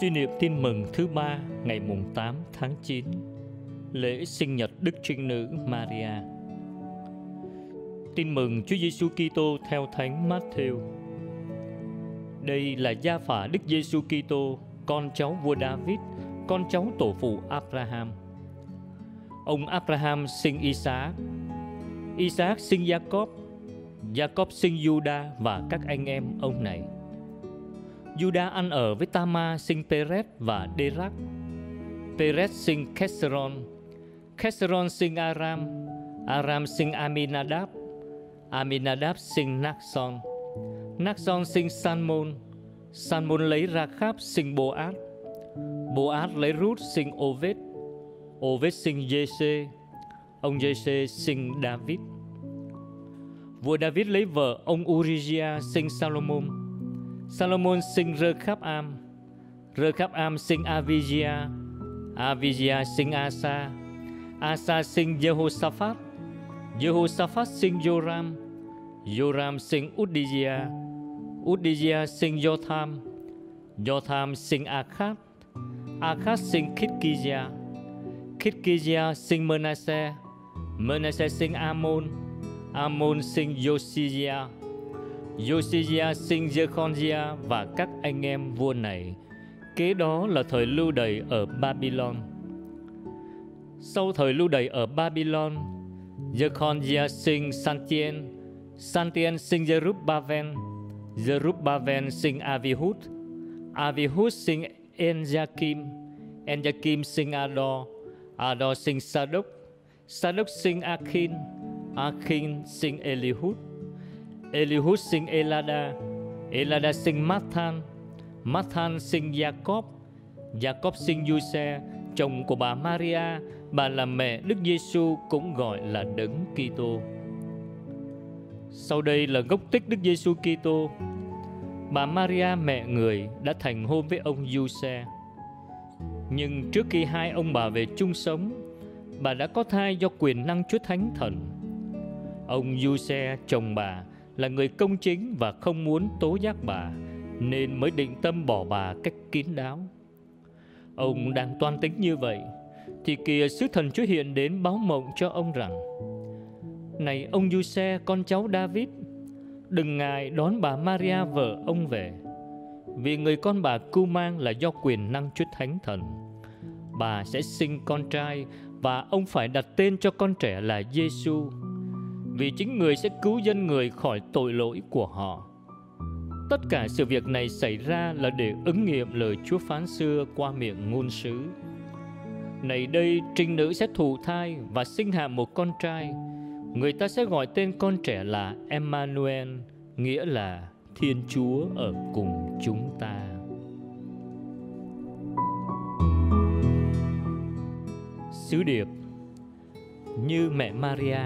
Suy niệm tin mừng thứ ba ngày mùng 8 tháng 9 Lễ sinh nhật Đức Trinh Nữ Maria. Tin mừng Chúa Giêsu Kitô theo Thánh Matthew. Đây là gia phả Đức Giêsu Kitô, con cháu vua David, con cháu tổ phụ Abraham. Ông Abraham sinh Isaac, Isaac sinh Jacob, Jacob sinh Juda và các anh em ông này – Juda ăn ở với Tama sinh Perez và Derak. Perez sinh Kesseron, Kesseron sinh Aram. Aram sinh Aminadab. Aminadab sinh Naxon. Naxon sinh Salmon. Salmon lấy Rakhab sinh Boaz. Boaz lấy Ruth sinh Ovet. Ovet sinh Jesse. Ông Jesse sinh David. Vua David lấy vợ ông Urijah sinh Salomon Salomon sinh Rơ-kháp-am Rơ-kháp-am sinh Avijia Avijia sinh Asa. Asa sinh Jehoshaphat. Jehoshaphat sinh Joram. Joram sinh Udijia Udijia sinh Jotham. Jotham sinh Akhat. Akhat sinh Khitkizia Khitkizia sinh Manasseh. Manasseh sinh Amon. Amon sinh Josiah. Josiah sinh Jeconiah và các anh em vua này. Kế đó là thời lưu đày ở Babylon. Sau thời lưu đày ở Babylon, Jeconiah sinh Santien, Santien sinh Jerubbaven, Jerubbaven sinh Avihud, Avihud sinh Enjakim, Enjakim sinh Ador, Ador sinh Sadok, Sadok sinh Akin, Akin sinh Elihud, Elihud sinh Elada, Elada sinh Mathan, Mathan sinh Jacob, Jacob sinh Giuse, chồng của bà Maria, bà là mẹ Đức Giêsu cũng gọi là Đấng Kitô. Sau đây là gốc tích Đức Giêsu Kitô. Bà Maria mẹ người đã thành hôn với ông Giuse. Nhưng trước khi hai ông bà về chung sống, bà đã có thai do quyền năng Chúa Thánh Thần. Ông Giuse chồng bà là người công chính và không muốn tố giác bà, nên mới định tâm bỏ bà cách kín đáo. Ông đang toan tính như vậy, thì kìa sứ thần Chúa hiện đến báo mộng cho ông rằng, Này ông Giuse con cháu David, Đừng ngại đón bà Maria vợ ông về, Vì người con bà cưu mang là do quyền năng Chúa Thánh Thần Bà sẽ sinh con trai Và ông phải đặt tên cho con trẻ là Giêsu vì chính người sẽ cứu dân người khỏi tội lỗi của họ. Tất cả sự việc này xảy ra là để ứng nghiệm lời Chúa phán xưa qua miệng ngôn sứ. Này đây, trinh nữ sẽ thụ thai và sinh hạ một con trai. Người ta sẽ gọi tên con trẻ là Emmanuel, nghĩa là Thiên Chúa ở cùng chúng ta. Sứ điệp Như mẹ Maria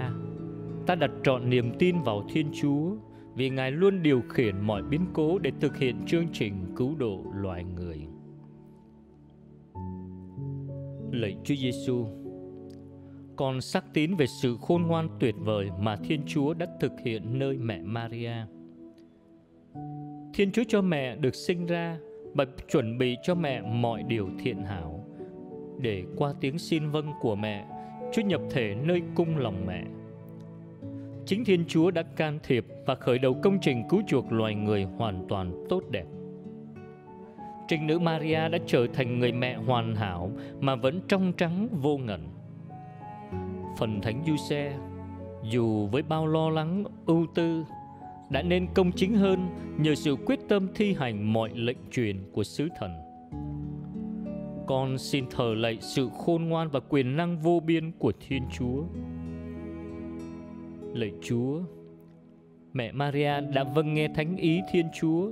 ta đặt trọn niềm tin vào Thiên Chúa vì Ngài luôn điều khiển mọi biến cố để thực hiện chương trình cứu độ loài người. Lạy Chúa Giêsu, con xác tín về sự khôn ngoan tuyệt vời mà Thiên Chúa đã thực hiện nơi mẹ Maria. Thiên Chúa cho mẹ được sinh ra và chuẩn bị cho mẹ mọi điều thiện hảo để qua tiếng xin vâng của mẹ, Chúa nhập thể nơi cung lòng mẹ chính Thiên Chúa đã can thiệp và khởi đầu công trình cứu chuộc loài người hoàn toàn tốt đẹp. Trinh nữ Maria đã trở thành người mẹ hoàn hảo mà vẫn trong trắng vô ngẩn. Phần Thánh Giuse dù với bao lo lắng, ưu tư đã nên công chính hơn nhờ sự quyết tâm thi hành mọi lệnh truyền của sứ thần. Con xin thờ lạy sự khôn ngoan và quyền năng vô biên của Thiên Chúa Lạy Chúa, mẹ Maria đã vâng nghe thánh ý Thiên Chúa,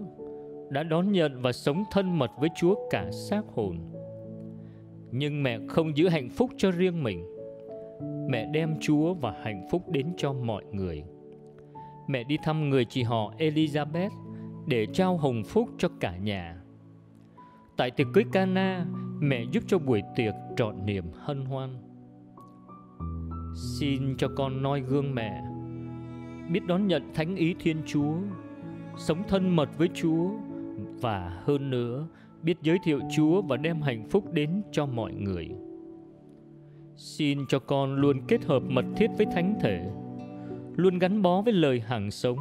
đã đón nhận và sống thân mật với Chúa cả xác hồn. Nhưng mẹ không giữ hạnh phúc cho riêng mình. Mẹ đem Chúa và hạnh phúc đến cho mọi người. Mẹ đi thăm người chị họ Elizabeth để trao hồng phúc cho cả nhà. Tại tiệc cưới Cana, mẹ giúp cho buổi tiệc trọn niềm hân hoan. Xin cho con noi gương mẹ biết đón nhận thánh ý Thiên Chúa, sống thân mật với Chúa và hơn nữa biết giới thiệu Chúa và đem hạnh phúc đến cho mọi người. Xin cho con luôn kết hợp mật thiết với Thánh Thể, luôn gắn bó với lời hàng sống,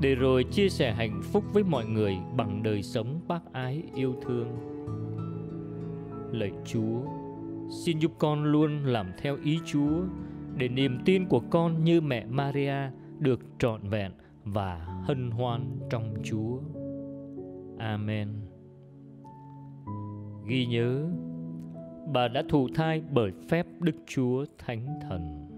để rồi chia sẻ hạnh phúc với mọi người bằng đời sống bác ái yêu thương. Lạy Chúa, xin giúp con luôn làm theo ý Chúa, để niềm tin của con như mẹ Maria được trọn vẹn và hân hoan trong Chúa. Amen. Ghi nhớ, bà đã thụ thai bởi phép Đức Chúa Thánh Thần.